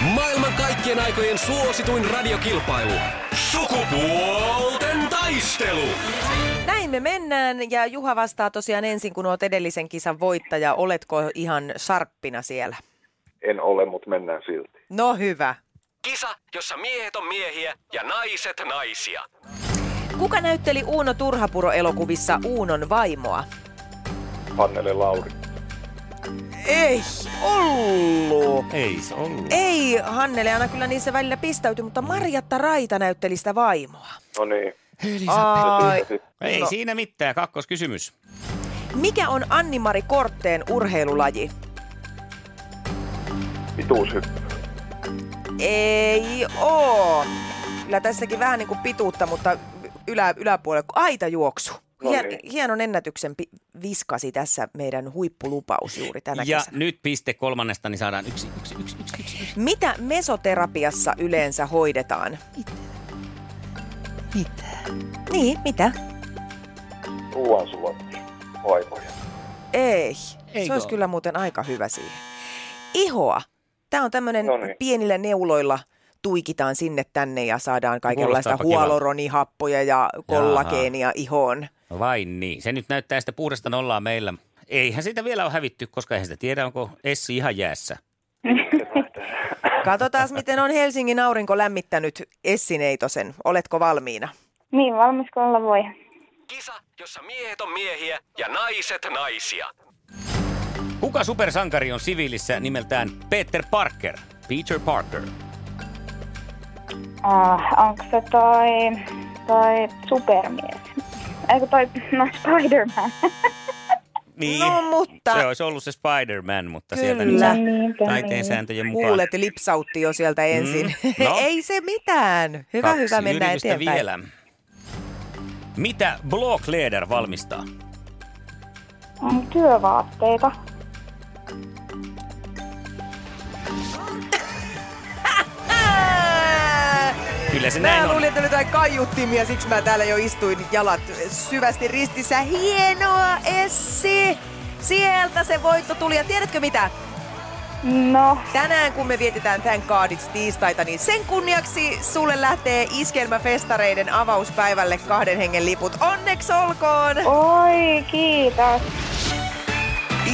Maailman kaikkien aikojen suosituin radiokilpailu. Sukupuolten taistelu. Näin me mennään ja Juha vastaa tosiaan ensin, kun olet edellisen kisan voittaja. Oletko ihan sharppina siellä? En ole, mutta mennään silti. No hyvä. Kisa, jossa miehet on miehiä ja naiset naisia. Kuka näytteli Uuno Turhapuro-elokuvissa Uunon vaimoa? Hannele Lauri. Ei ollut. Ei se ollut. Ei, Hannele aina kyllä niissä välillä pistäytyi, mutta Marjatta Raita näytteli sitä vaimoa. No niin. Ai. Ei No. siinä mitään. Kakkoskysymys. Mikä on Anni-Mari Kortteen urheilulaji? Pituushyppy. Ei oo. Kyllä tässäkin vähän niin kuin pituutta, mutta ylä, yläpuolella. Aitajuoksu. No Hien, hienon ennätyksen viskasi tässä meidän huippulupaus juuri tänä Ja kesänä. nyt piste kolmannesta, niin saadaan yksi, yksi, yksi, yksi, yksi. Mitä mesoterapiassa yleensä hoidetaan? Mitä? Niin, mitä? Ruoansulatus. Vaivoja. Ei. Eikö Se olisi kyllä muuten aika hyvä siihen. Ihoa. Tämä on tämmöinen No niin. pienillä neuloilla tuikitaan sinne tänne ja saadaan kaikenlaista hualoronihappoja ja kollageenia ihoon. Vai niin. Se nyt näyttää sitä puhdasta nollaa meillä. Eihän sitä vielä ole hävitty, koska eihän sitä tiedä, onko Essi ihan jäässä. Katsotaan, miten on Helsingin aurinko lämmittänyt Essi Neitosen. Oletko valmiina? Niin, valmis kun olla voi. Kisa, jossa miehet on miehiä ja naiset naisia. Kuka supersankari on siviilissä nimeltään Peter Parker? Peter Parker. Ah, onko se toi, toi supermies? Eikö toi, no Spider-Man? Niin. No, mutta- Se olisi ollut se Spider-Man, mutta Kyllä. sieltä nyt se niinpä taiteen niin. sääntöjen mukaan. Kuulet, lipsautti jo sieltä ensin. Mm, no. Ei se mitään. Hyvä, Kaksi hyvä, mennään eteenpäin. vielä. Mitä Blockleder valmistaa? Mm, Työvaatteita. Kyllä se näin Mä on. luulin, että oli jotain kaiuttimia, siksi mä täällä jo istuin jalat syvästi ristissä. Hienoa, Essi! Sieltä se voitto tuli. Ja tiedätkö mitä? No, Tänään kun me vietetään Thank God It's tiistaita, niin sen kunniaksi sulle lähtee Iskelmäfestareiden avauspäivälle kahden hengen liput. Onneksi olkoon! oi kiitos.